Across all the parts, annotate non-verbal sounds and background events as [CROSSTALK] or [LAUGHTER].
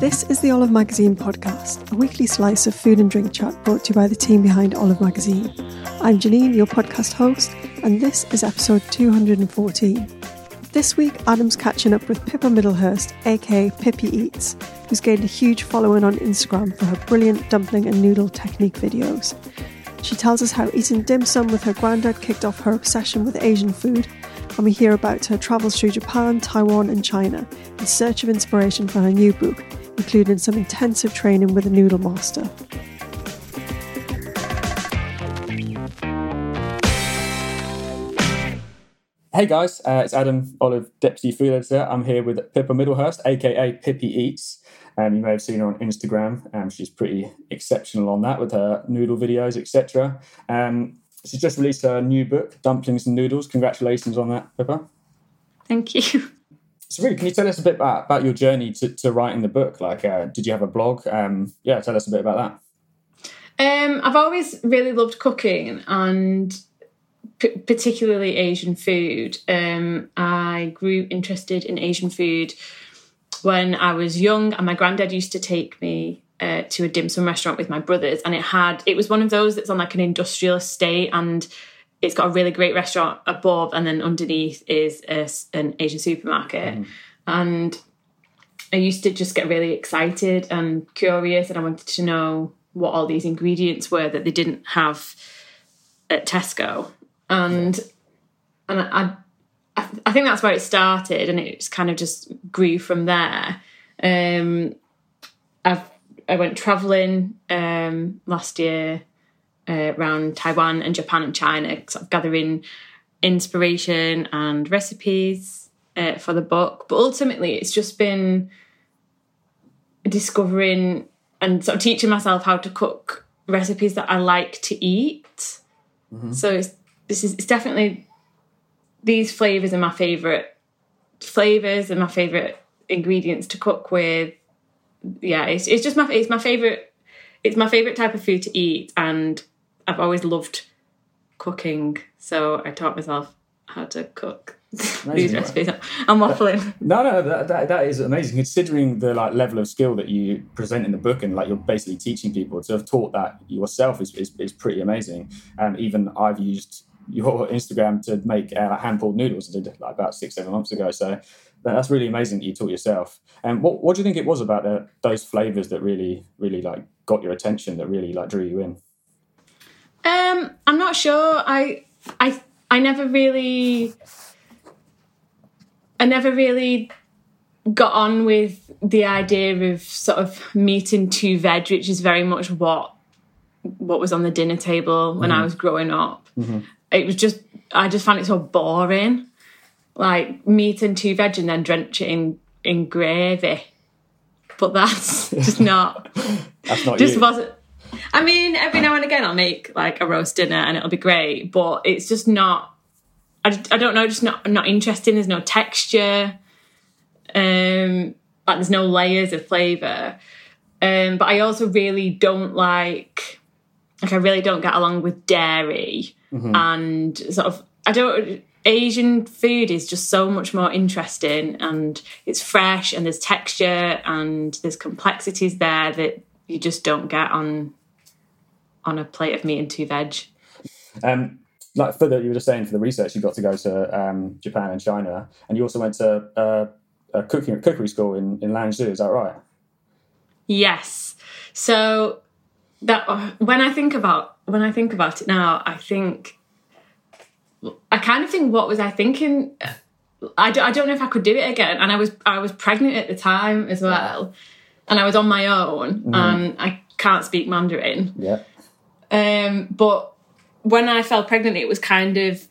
This is the Olive Magazine podcast, a weekly slice of food and drink chat brought to you by the team behind Olive Magazine. I'm Janine, your podcast host, and this is episode 214. This week, Adam's catching up with Pippa Middlehurst, aka Pippy Eats, who's gained a huge following on Instagram for her brilliant dumpling and noodle technique videos. She tells us how eating dim sum with her granddad kicked off her obsession with Asian food and we hear about her travels through Japan, Taiwan, and China in search of inspiration for her new book, including some intensive training with a noodle master. Hey guys, uh, it's Adam Olive, Deputy Food Editor. I'm here with Pippa Middlehurst, aka Pippy Eats. Um, you may have seen her on Instagram. Um, she's pretty exceptional on that with her noodle videos, etc. Um, She's just released her new book, Dumplings and Noodles. Congratulations on that, Pippa. Thank you. So, really, can you tell us a bit about, about your journey to, to writing the book? Like, uh, did you have a blog? Um, yeah, tell us a bit about that. Um, I've always really loved cooking and p- particularly Asian food. Um, I grew interested in Asian food when I was young, and my granddad used to take me uh, to a dim sum restaurant with my brothers, and it had it was one of those that's on like an industrial estate, and it's got a really great restaurant above, and then underneath is a, an Asian supermarket, mm. and I used to just get really excited and curious, and I wanted to know what all these ingredients were that they didn't have at Tesco, and and I. I, I think that's where it started, and it's kind of just grew from there. Um, I've I went traveling um, last year uh, around Taiwan and Japan and China, sort of gathering inspiration and recipes uh, for the book. But ultimately, it's just been discovering and sort of teaching myself how to cook recipes that I like to eat. Mm-hmm. So it's this is it's definitely these flavors are my favorite flavors and my favorite ingredients to cook with yeah, it's it's just my it's my favorite it's my favorite type of food to eat, and I've always loved cooking. So I taught myself how to cook these recipes. I'm waffling. No, no, that, that, that is amazing. Considering the like level of skill that you present in the book, and like you're basically teaching people to have taught that yourself is is, is pretty amazing. And even I've used your Instagram to make uh, hand pulled noodles. I did like about six seven months ago. So that's really amazing that you taught yourself. And what what do you think it was about the, those flavors that really really like got your attention that really like drew you in? Um, I'm not sure. I I I never really I never really got on with the idea of sort of meat and two veg, which is very much what what was on the dinner table when mm-hmm. I was growing up. Mm-hmm. It was just I just found it so boring like meat and two veg and then drench it in in gravy. But that's [LAUGHS] just not. that's not just you. wasn't. I mean, every now and again I'll make like a roast dinner and it'll be great, but it's just not. I, I don't know, just not not interesting. There's no texture. Um, like there's no layers of flavour. Um, but I also really don't like, like I really don't get along with dairy mm-hmm. and sort of I don't Asian food is just so much more interesting and it's fresh and there's texture and there's complexities there that you just don't get on on a plate of meat and two veg. Um, like for the you were just saying for the research, you got to go to um, Japan and China, and you also went to uh, a cooking cookery school in in Lanzhou. Is that right? Yes. So that when I think about when I think about it now, I think I kind of think, what was I thinking? I don't know if I could do it again. And I was I was pregnant at the time as well, and I was on my own, mm. and I can't speak Mandarin. Yeah. Um, but when I fell pregnant, it was kind of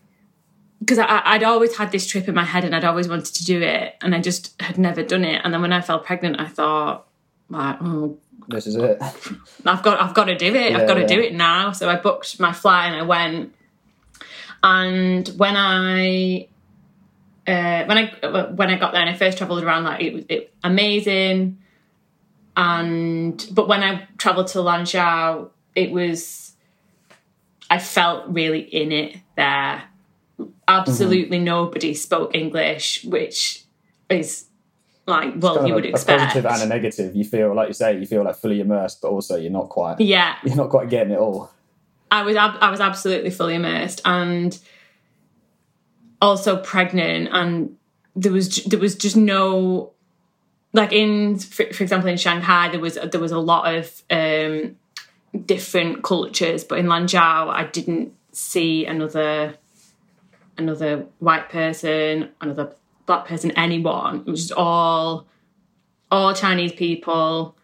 because I'd always had this trip in my head and I'd always wanted to do it, and I just had never done it. And then when I fell pregnant, I thought, like, oh, This is it. [LAUGHS] I've got I've got to do it. Yeah, I've got to yeah. do it now. So I booked my flight and I went. And when I uh, when I when I got there and I first travelled around, like it was it, amazing. And but when I travelled to Lanzhou, it was I felt really in it there. Absolutely nobody spoke English, which is like well you would a, expect. a positive and a negative. You feel like you say, you feel like fully immersed, but also you're not quite. yeah, You're not quite getting it all. I was ab- I was absolutely fully immersed and also pregnant and there was there was just no like in for, for example in Shanghai there was there was a lot of um different cultures but in Lanzhou I didn't see another another white person another black person anyone. It was just all all Chinese people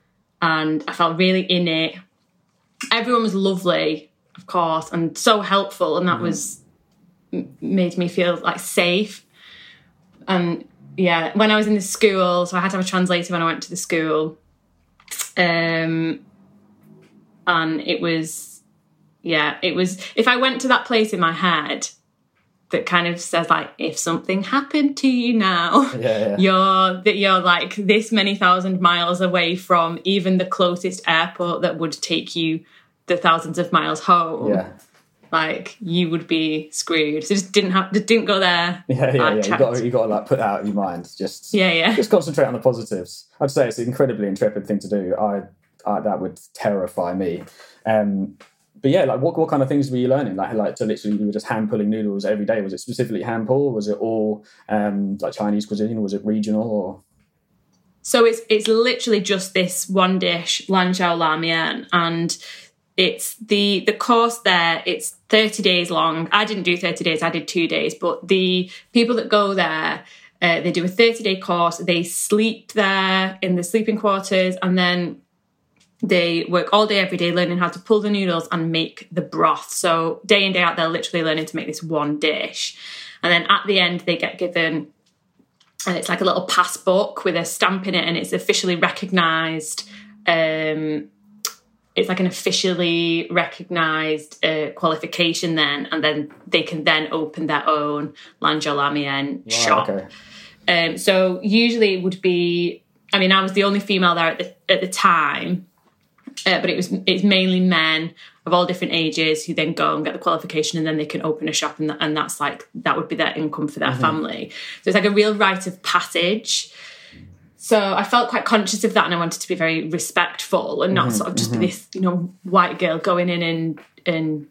and I felt really in it. Everyone was lovely, of course, and so helpful, and that was made me feel like safe. And yeah, when I was in the school, so I had to have a translator when I went to the school, um, and it was, yeah, it was. If I went to that place in my head that kind of says like, if something happened to you now, [LAUGHS] Yeah, yeah. you're that you're like this many thousand miles away from even the closest airport that would take you the thousands of miles home. Yeah. Like you would be screwed. So just didn't have just didn't go there. [LAUGHS] Yeah, yeah, yeah. You got you got to like put that out of your mind. Just Yeah, yeah. just concentrate on the positives. I'd say it's an incredibly intrepid thing to do. I, I that would terrify me. Um, but yeah, like what what kind of things were you learning? Like like to literally you were just hand pulling noodles every day. Was it specifically hand pull? Was it all um, like Chinese cuisine? Was it regional? Or So it's it's literally just this one dish, Lanzhou La Mian, and it's the the course there. It's thirty days long. I didn't do thirty days. I did two days. But the people that go there, uh, they do a thirty day course. They sleep there in the sleeping quarters, and then they work all day every day learning how to pull the noodles and make the broth. So day in day out, they're literally learning to make this one dish, and then at the end they get given and it's like a little pass book with a stamp in it and it's officially recognized um it's like an officially recognized uh, qualification then and then they can then open their own Lanzhou La Mian shop. okay, um, so usually it would be i mean i was the only female there at the, at the time uh, but it was it's mainly men of all different ages who then go and get the qualification and then they can open a shop and, that, and that's like that would be their income for their family. So it's like a real rite of passage so I felt quite conscious of that and I wanted to be very respectful and not sort of just be this, you know, white girl going in and and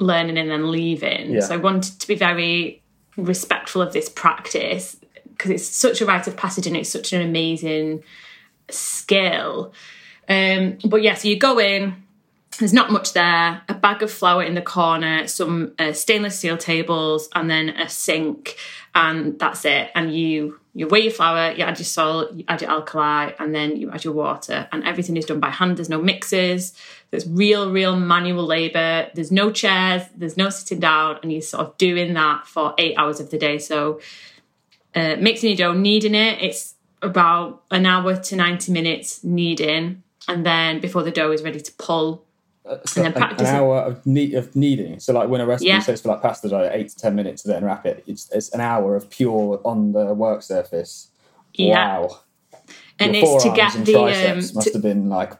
learning and then leaving. Yeah. So I wanted to be very respectful of this practice because it's such a rite of passage and it's such an amazing skill. Um, but yeah, so you go in, there's not much there, a bag of flour in the corner, some uh, stainless steel tables, and then a sink, and that's it. And you you weigh your flour, you add your salt, you add your alkali, and then you add your water, and everything is done by hand. There's no mixers. There's real, real manual labour. There's no chairs. There's no sitting down, and you're sort of doing that for eight hours of the day. So uh, mixing your dough, kneading it, it's about an hour to 90 minutes kneading. And then before the dough is ready to pull, and then an, an hour of, kne- of kneading. So like when a recipe Yeah. says for like pasta dough, eight to ten minutes to then wrap it. It's, it's an hour of pure on the work surface. Yeah. Wow. and Your it's to get and the um, triceps must to- have been like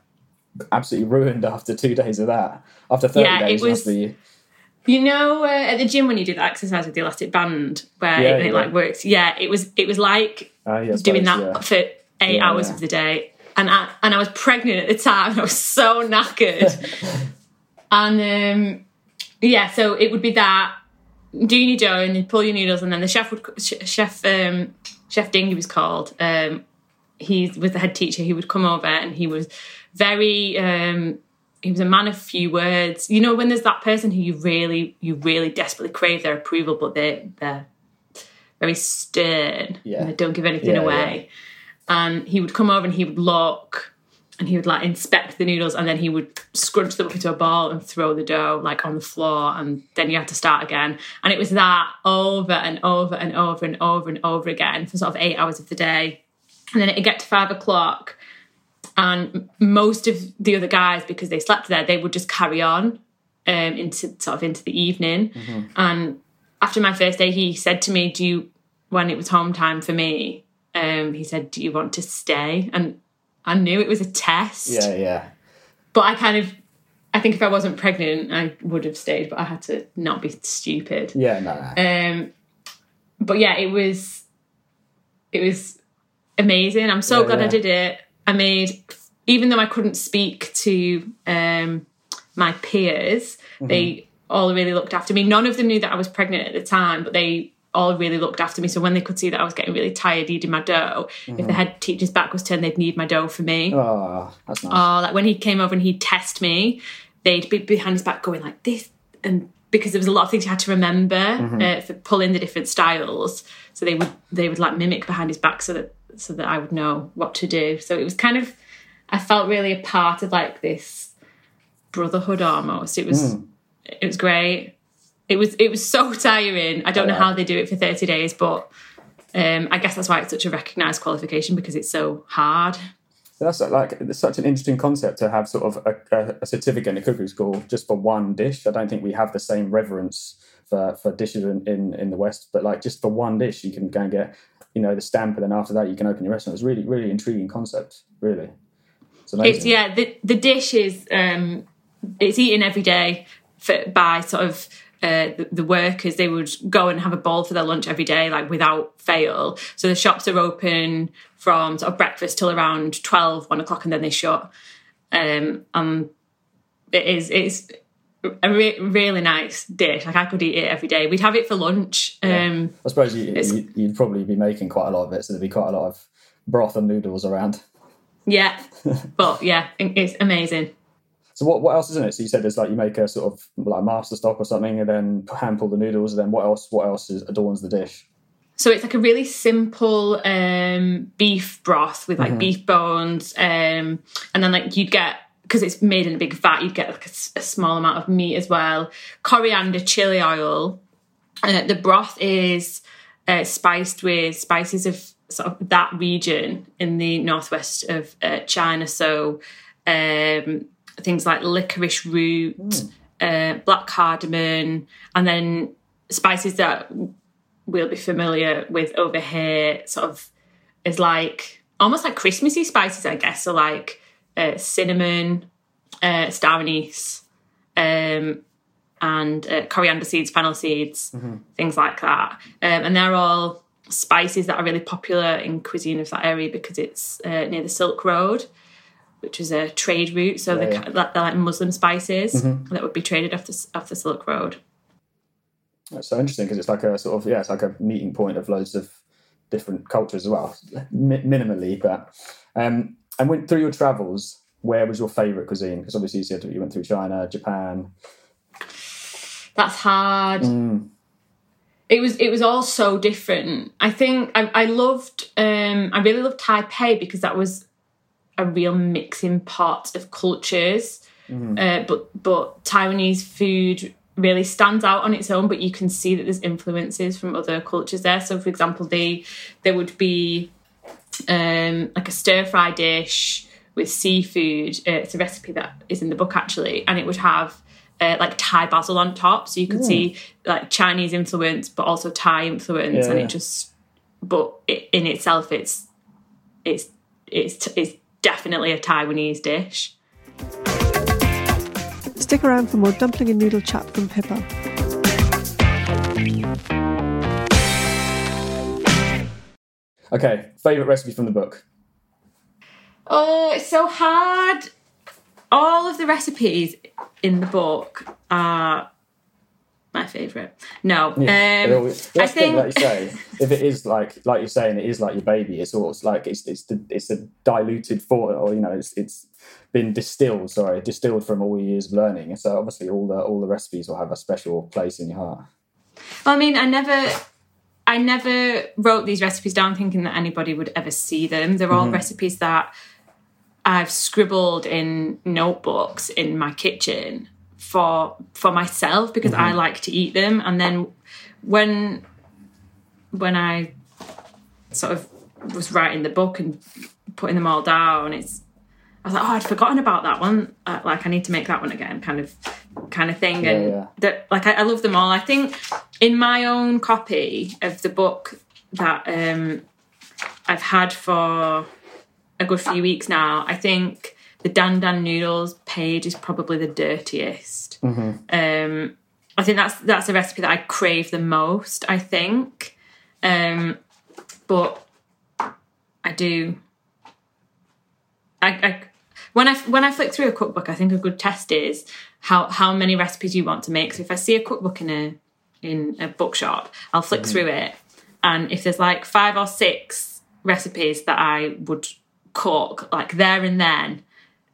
absolutely ruined after two days of that. After thirty Yeah, it days, it must was- be you know uh, at the gym when you do the exercise with the elastic band where Yeah, it, it like works yeah it was it was like uh, doing that for eight hours of the day and I, and I was pregnant at the time I was so knackered. [LAUGHS] And um yeah so it would be that. Doing your dough and you pull your noodles and then the chef would ch- chef um chef Ding he was called um he was the head teacher. He would come over and he was very um he was a man of few words. You know when there's that person who you really you really desperately crave their approval but they they're very stern Yeah. and they don't give anything Yeah, away and he would come over and he would look and he would like inspect the noodles and then he would scrunch them up into a ball and throw the dough like on the floor and then you had to start again. And it was that over and over and over and over and over again for sort of eight hours of the day. And then it'd get to five o'clock and most of the other guys because they slept there they would just carry on um, into sort of into the evening. And after my first day he said to me do you when it was home time for me um, he said do you want to stay and I knew it was a test. Yeah, yeah. But I kind of, I think if I wasn't pregnant, I would have stayed, but I had to not be stupid. Yeah, no. no. Um, but yeah, it was, it was amazing. I'm so Yeah, glad I did it. I made, even though I couldn't speak to um, my peers, Mm-hmm. they all really looked after me. None of them knew that I was pregnant at the time, but they all really looked after me. So when they could see that I was getting really tired eating my dough, if Mm-hmm. the head teacher's back was turned, they'd knead my dough for me. oh, that's nice. Oh, like when he came over and he'd test me, they'd be behind his back going like this, and because there was a lot of things you had to remember uh, for pulling the different styles, so they would they would like mimic behind his back so that so that I would know what to do. So it was kind of, I felt really a part of like this brotherhood almost. It was it was great. It was it was so tiring. I don't know Yeah. how they do it for thirty days, but. Um, I guess that's why it's such a recognised qualification because it's so hard. That's like it's such an interesting concept to have sort of a, a, certificate in a cookery school just for one dish. I don't think we have the same reverence for, for dishes in, in, in the West, but like just for one dish, you can go and get you know the stamp, and then after that, you can open your restaurant. It's really really intriguing concept. Really, it's. It's yeah, the the dish is um it's eaten every day for, by sort of uh, the, the workers. They would go and have a bowl for their lunch every day, like without fail. So the shops are open from sort of breakfast till around 12, 1 o'clock, and then they shut. Um, and it is it's a re- really nice dish. Like I could eat it every day. We'd have it for lunch. Um, I suppose you, you, you'd probably be making quite a lot of it, so there'd be quite a lot of broth and noodles around. yeah, but yeah, it's amazing. So what, what else is in it? So you said there's like you make a sort of like master stock or something, and then hand pull the noodles, and then what else? What else is, adorns the dish? So it's like a really simple um, beef broth with like beef bones, um, and then like you'd get because it's made in a big vat, you'd get like a small amount of meat as well, coriander, chili oil. Uh, the broth is uh, spiced with spices of sort of that region in the northwest of uh, China. So um, things like licorice root, uh, black cardamom, and then spices that we'll be familiar with over here sort of is like almost like Christmassy spices, I guess. So like uh, cinnamon, uh, star anise, um, and uh, coriander seeds, fennel seeds, things like that. Um, and they're all spices that are really popular in cuisine of that area because it's uh, near the Silk Road. Which is a trade route, so they're, Yeah, ki- they're like Muslim spices that would be traded off the off the Silk Road. That's so interesting because it's like a sort of yeah, it's like a meeting point of loads of different cultures as well, Mi- minimally. But um, and went through your travels. Where was your favourite cuisine? Because obviously you said you went through China, Japan. That's hard. It was it was all so different. I think I, I loved um I really loved Taipei because that was a real mixing pot of cultures. Uh, but but Taiwanese food really stands out on its own, but you can see that there's influences from other cultures there. So for example, they there would be um, like a stir fry dish with seafood. Uh, it's a recipe that is in the book actually, and it would have uh, like Thai basil on top, so you could see like Chinese influence, but also Thai influence, Yeah, and yeah. it just. But it, in itself, it's it's it's it's definitely a Taiwanese dish. Stick around for more dumpling and noodle chat from Pippa. Okay, favourite recipe from the book. Oh, it's so hard. All of the recipes in the book are my favourite. No, Yeah, um, always- I think like you say, if it is like like you're saying, it is like your baby. It's almost like it's it's the, it's a diluted form, or you know, it's it's been distilled. Sorry, distilled from all your years of learning. And so obviously, all the all the recipes will have a special place in your heart. Well, I mean, I never, I never wrote these recipes down thinking that anybody would ever see them. They're all recipes that I've scribbled in notebooks in my kitchen for for myself because I like to eat them. And then when when I sort of was writing the book and putting them all down, it's I was like, oh, I'd forgotten about that one. Uh, like, I need to make that one again, kind of, kind of thing. Yeah, and yeah. that, like, I, I love them all. I think in my own copy of the book that um, I've had for a good few weeks now, I think the Dan Dan noodles page is probably the dirtiest. Um, I think that's that's a recipe that I crave the most. I think, um, but I do. I, I when I when I flick through a cookbook, I think a good test is how how many recipes you want to make. So if I see a cookbook in a in a bookshop, I'll flick through it, and if there's like five or six recipes that I would cook like there and then,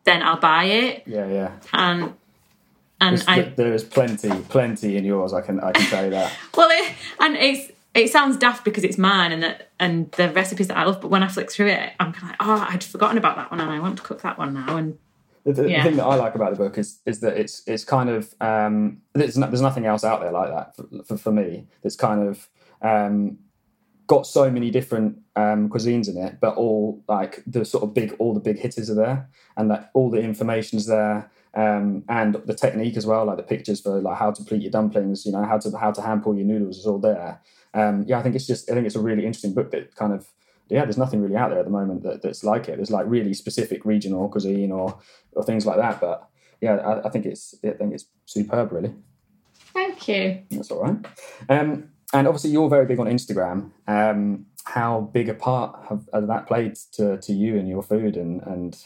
then I'll buy it. Yeah, yeah. And and I there is plenty, plenty in yours. I can, I can tell you that. [LAUGHS] Well, it, and it's it sounds daft because it's mine and that and the recipes that I love. But when I flick through it, I'm kind of like, oh, I'd forgotten about that one, and I want to cook that one now. And The, the, Yeah. the thing that I like about the book is is that it's it's kind of um, there's no, there's nothing else out there like that for, for, for me. That's kind of um, got so many different um, cuisines in it, but all like the sort of big all the big hitters are there, and that all the information's there. Um, and the technique as well, like the pictures for like how to pleat your dumplings, you know, how to how to hand pull your noodles is all there. Um, yeah, I think it's just I think it's a really interesting book that kind of yeah, there's nothing really out there at the moment that, that's like it. There's like really specific regional cuisine or or things like that. But yeah, I, I think it's I think it's superb, really. thank you. That's all right. Um, and obviously, you're very big on Instagram. Um, how big a part have, has that played to, to you and your food and and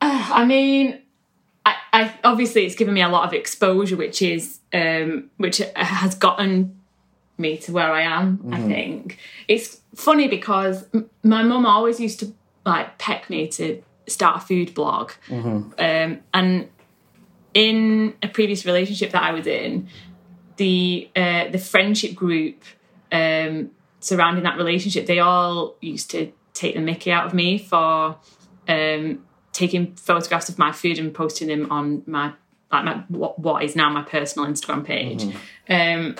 I mean, I, I obviously it's given me a lot of exposure, which is um, which has gotten me to where I am. I think it's funny because m- my mum always used to like peck me to start a food blog, um, and in a previous relationship that I was in, the uh, the friendship group um, surrounding that relationship, they all used to take the Mickey out of me for um, taking photographs of my food and posting them on my like my what, what is now my personal Instagram page. Um,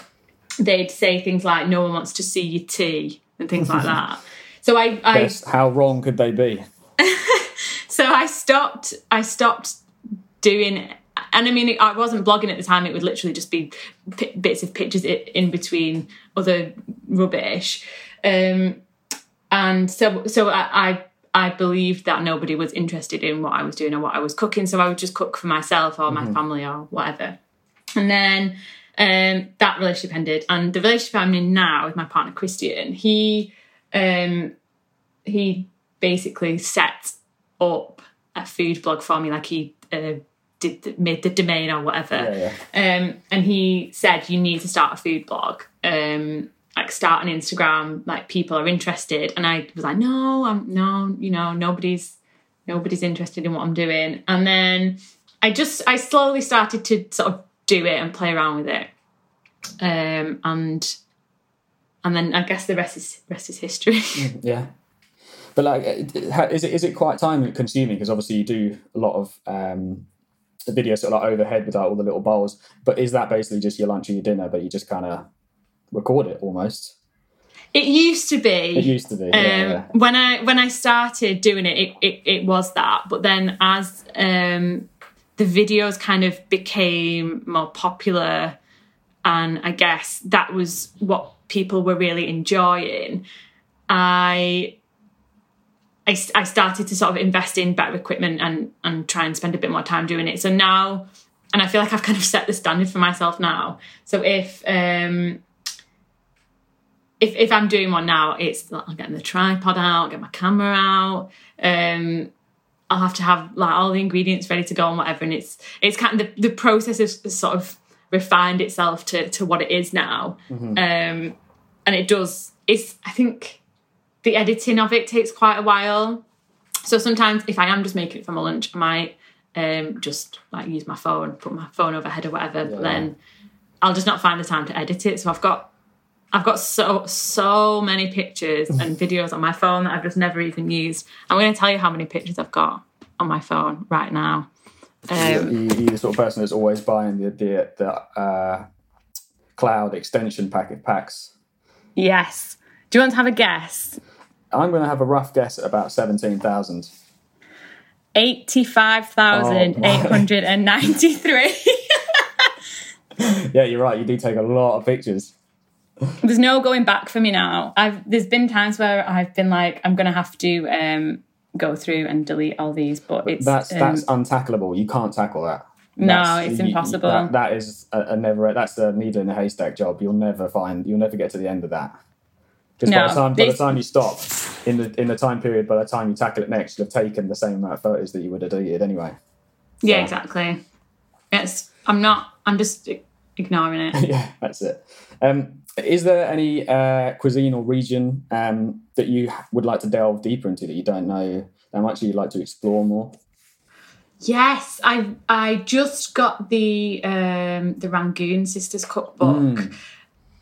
they'd say things like "No one wants to see your tea" and things like that. So I, I Yes, how wrong could they be? [LAUGHS] so I stopped. I stopped doing, and I mean, I wasn't blogging at the time. It would literally just be p- bits of pictures in between other rubbish, um, and so so I. I I believed that nobody was interested in what I was doing or what I was cooking, so I would just cook for myself or my family or whatever. And then um, that relationship ended, and the relationship I'm in now with my partner Christian, he um, he basically set up a food blog for me, like he uh, did made the domain or whatever. Yeah, Um, and he said you need to start a food blog. Um, like start an Instagram, like people are interested. And I was like, no, I'm no, you know, nobody's nobody's interested in what I'm doing. And then I just I slowly started to sort of do it and play around with it. Um, and and then I guess the rest is rest is history. [LAUGHS] Yeah. But like, is it is it quite time consuming? Because obviously you do a lot of um, the video sort of like overhead without all the little bowls. But is that basically just your lunch or your dinner? But you just kind of record it almost. It used to be. It used to be. Um, yeah, yeah. When I when I started doing it, it, it, it was that. But then as um, the videos kind of became more popular, and I guess that was what people were really enjoying. I I, I started to sort of invest in better equipment and and try and spend a bit more time doing it. So now, and I feel like I've kind of set the standard for myself now. So if um, if if I'm doing one now, it's like I'm getting the tripod out, get my camera out. Um, I'll have to have like all the ingredients ready to go and whatever. And it's it's kind of the, the process has sort of refined itself to to what it is now. Um, and it does. It's I think the editing of it takes quite a while. So sometimes if I am just making it for my lunch, I might um, just like use my phone, put my phone overhead or whatever. But then I'll just not find the time to edit it. So I've got I've got so so many pictures and [LAUGHS] videos on my phone that I've just never even used. I'm going to tell you how many pictures I've got on my phone right now. Um, you, you're the sort of person that's always buying the the, the uh, cloud extension packet packs. yes. Do you want to have a guess? I'm going to have a rough guess at about seventeen thousand. Eighty-five thousand eight hundred and ninety-three. [LAUGHS] Yeah, you're right. You do take a lot of pictures. there's no going back for me now. I've there's been times where I've been like, I'm gonna have to um, go through and delete all these, but it's That's um, that's untackleable. You can't tackle that. No, That's- it's you- you- impossible. that- that is a, a never. That's a needle in a haystack job. You'll never find. You'll never get to the end of that. Because by No, the time by the time you stop in the in the time period, by the time you tackle it next, you'll have taken the same amount of photos that you would have deleted anyway. yeah, exactly. It's I'm not. I'm just ignoring it. [LAUGHS] yeah, that's it. Um, is there any uh, cuisine or region um, that you would like to delve deeper into that you don't know that much you'd like to explore more? yes, I I just got the um, the Rangoon Sisters cookbook. Mm.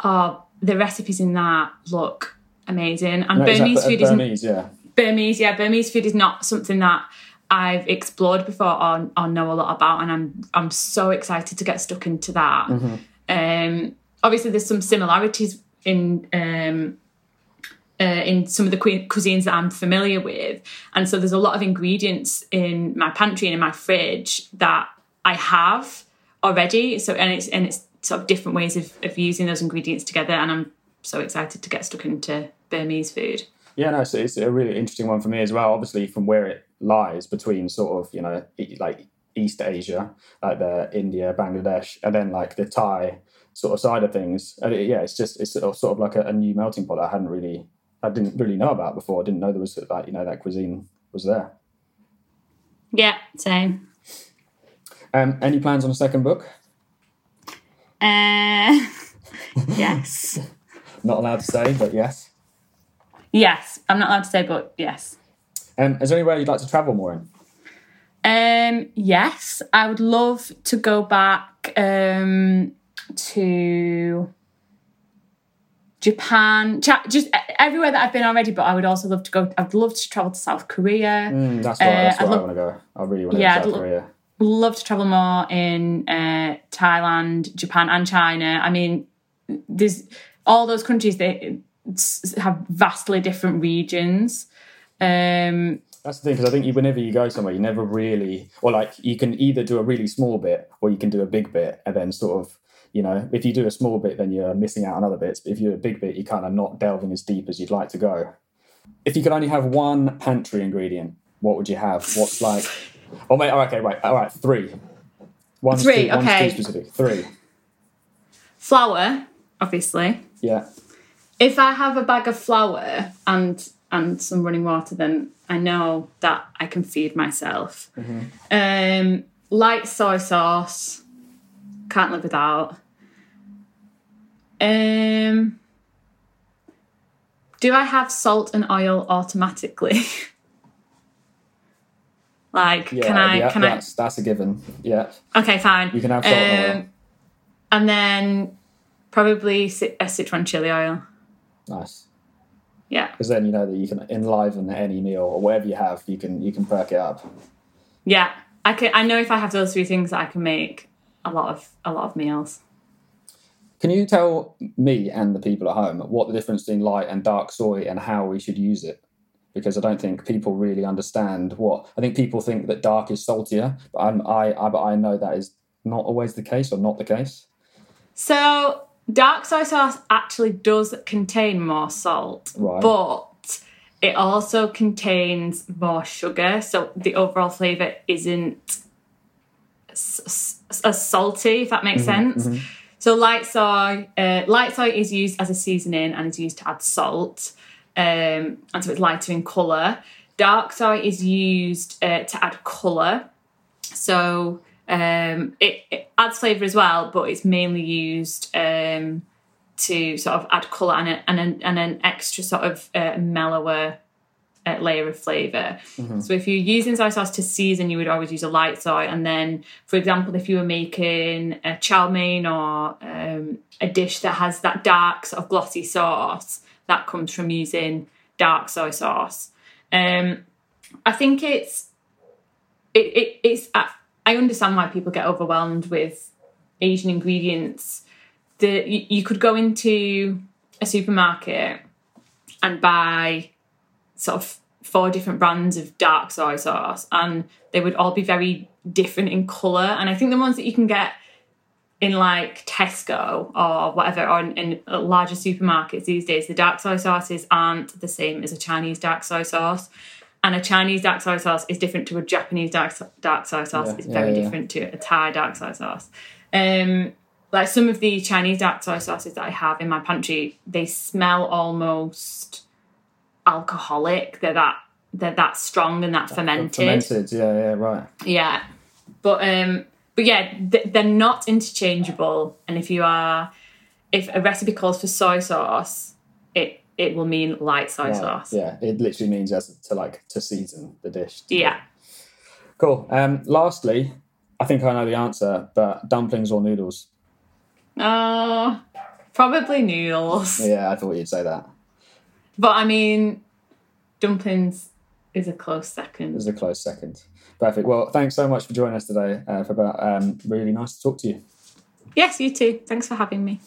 Oh, the recipes in that look amazing. And No, Burmese Bur- food isn't Burmese, yeah. Burmese, yeah, Burmese food is not something that I've explored before or, or know a lot about, and I'm I'm so excited to get stuck into that. Um, obviously, there's some similarities in um, uh, in some of the cu- cuisines that I'm familiar with, and so there's a lot of ingredients in my pantry and in my fridge that I have already. So and it's and it's sort of different ways of, of using those ingredients together, and I'm so excited to get stuck into Burmese food. Yeah, no, so it's a really interesting one for me as well. Obviously, from where it lies between sort of you know like East Asia, like the India, Bangladesh, and then like the Thai sort of side of things. And it, yeah, it's just it's sort of, sort of like a, a new melting pot I hadn't really I didn't really know about before. I didn't know there was like you know that cuisine was there. Yeah, same. Um, any plans on a second book? Uh, [LAUGHS] yes. Not allowed to say, but yes. Yes. I'm not allowed to say, but yes. Um, is there anywhere you'd like to travel more in? Um, yes. I would love to go back um, to Japan, just everywhere that I've been already. But I would also love to go. I'd love to travel to South Korea. Mm, that's where, that's Uh, where I lo- want to go. I really want to Yeah, go to South Korea. Love to travel more in uh, Thailand, Japan, and China. I mean, there's all those countries. They have vastly different regions. Um, That's the thing, because I think whenever you go somewhere, you never really, or like you can either do a really small bit or you can do a big bit, and then sort of, you know, if you do a small bit, then you're missing out on other bits. But if you do a big bit, you're kind of not delving as deep as you'd like to go. If you could only have one pantry ingredient, what would you have? What's like, oh, wait, oh, okay, right, all right, three. One's Three, too, one's okay. too specific. Three, flour, obviously. yeah. if I have a bag of flour and and some running water, then I know that I can feed myself. Um, light soy sauce, can't live without. Um, do I have salt and oil automatically? [LAUGHS] like, Yeah, can I? yeah, can I? that's, that's a given. Yeah. Okay, fine. You can have salt and oil. Um, and then probably a Sichuan chili oil. Nice. Yeah. Because then you know that you can enliven any meal or whatever you have, you can you can perk it up. Yeah, I can. I know if I have those three things, I can make a lot of a lot of meals. Can you tell me and the people at home what the difference between light and dark soy and how we should use it? Because I don't think people really understand what. I think people think that dark is saltier, but I'm, I, I, but I know that is not always the case or not the case. So dark soy sauce actually does contain more salt, Right. but it also contains more sugar. So the overall flavor isn't as salty, if that makes sense. So light soy, uh, light soy is used as a seasoning and is used to add salt, um, and so it's lighter in color. Dark soy is used uh, to add color, so um, it, it adds flavor as well, but it's mainly used um, to sort of add color and, a, and, an and an extra sort of uh, mellower uh, layer of flavor. So if you're using soy sauce to season, you would always use a light soy. And then, for example, if you were making a chow mein or um, a dish that has that dark sort of glossy sauce, that comes from using dark soy sauce. Um, I think it's it, it it's I, understand why people get overwhelmed with Asian ingredients. The you, you could go into a supermarket and buy sort of four different brands of dark soy sauce, and they would all be very different in color. And I think the ones that you can get in like Tesco or whatever, or in, in larger supermarkets these days, the dark soy sauces aren't the same as a Chinese dark soy sauce. And a Chinese dark soy sauce is different to a Japanese dark, dark soy sauce. Yeah, it's yeah, very yeah. different to a Thai dark soy sauce. Um, like some of the Chinese dark soy sauces that I have in my pantry, they smell almost alcoholic. They're that they're that strong and that fermented. Fermented, yeah, yeah, right. Yeah, but um, but yeah, th- they're not interchangeable. And if you are, if a recipe calls for soy sauce, it it will mean light soy Right, sauce. Yeah, it literally means as to like to season the dish. Yeah. Cool. Um, lastly, I think I know the answer, but dumplings or noodles? Oh, probably noodles. Yeah, I thought you'd say that. But I mean, dumplings is a close second. was a close second. Perfect. Well, thanks so much for joining us today, uh, for about um, really nice to talk to you. Yes, you too. Thanks for having me.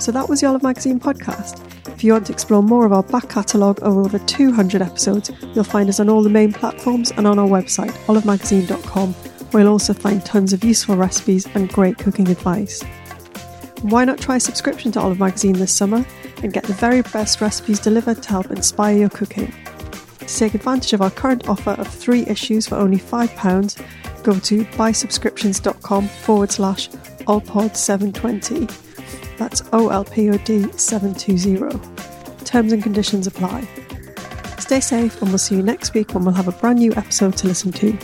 So that was the Olive Magazine podcast. If you want to explore more of our back catalogue of over 200 episodes, you'll find us on all the main platforms and on our website, olivemagazine.com, where you'll also find tons of useful recipes and great cooking advice. Why not try a subscription to Olive Magazine this summer and get the very best recipes delivered to help inspire your cooking? To take advantage of our current offer of three issues for only £5, go to buysubscriptions.com forward slash olpod720. That's OLPOD 720. Terms and conditions apply. Stay safe, and we'll see you next week when we'll have a brand new episode to listen to.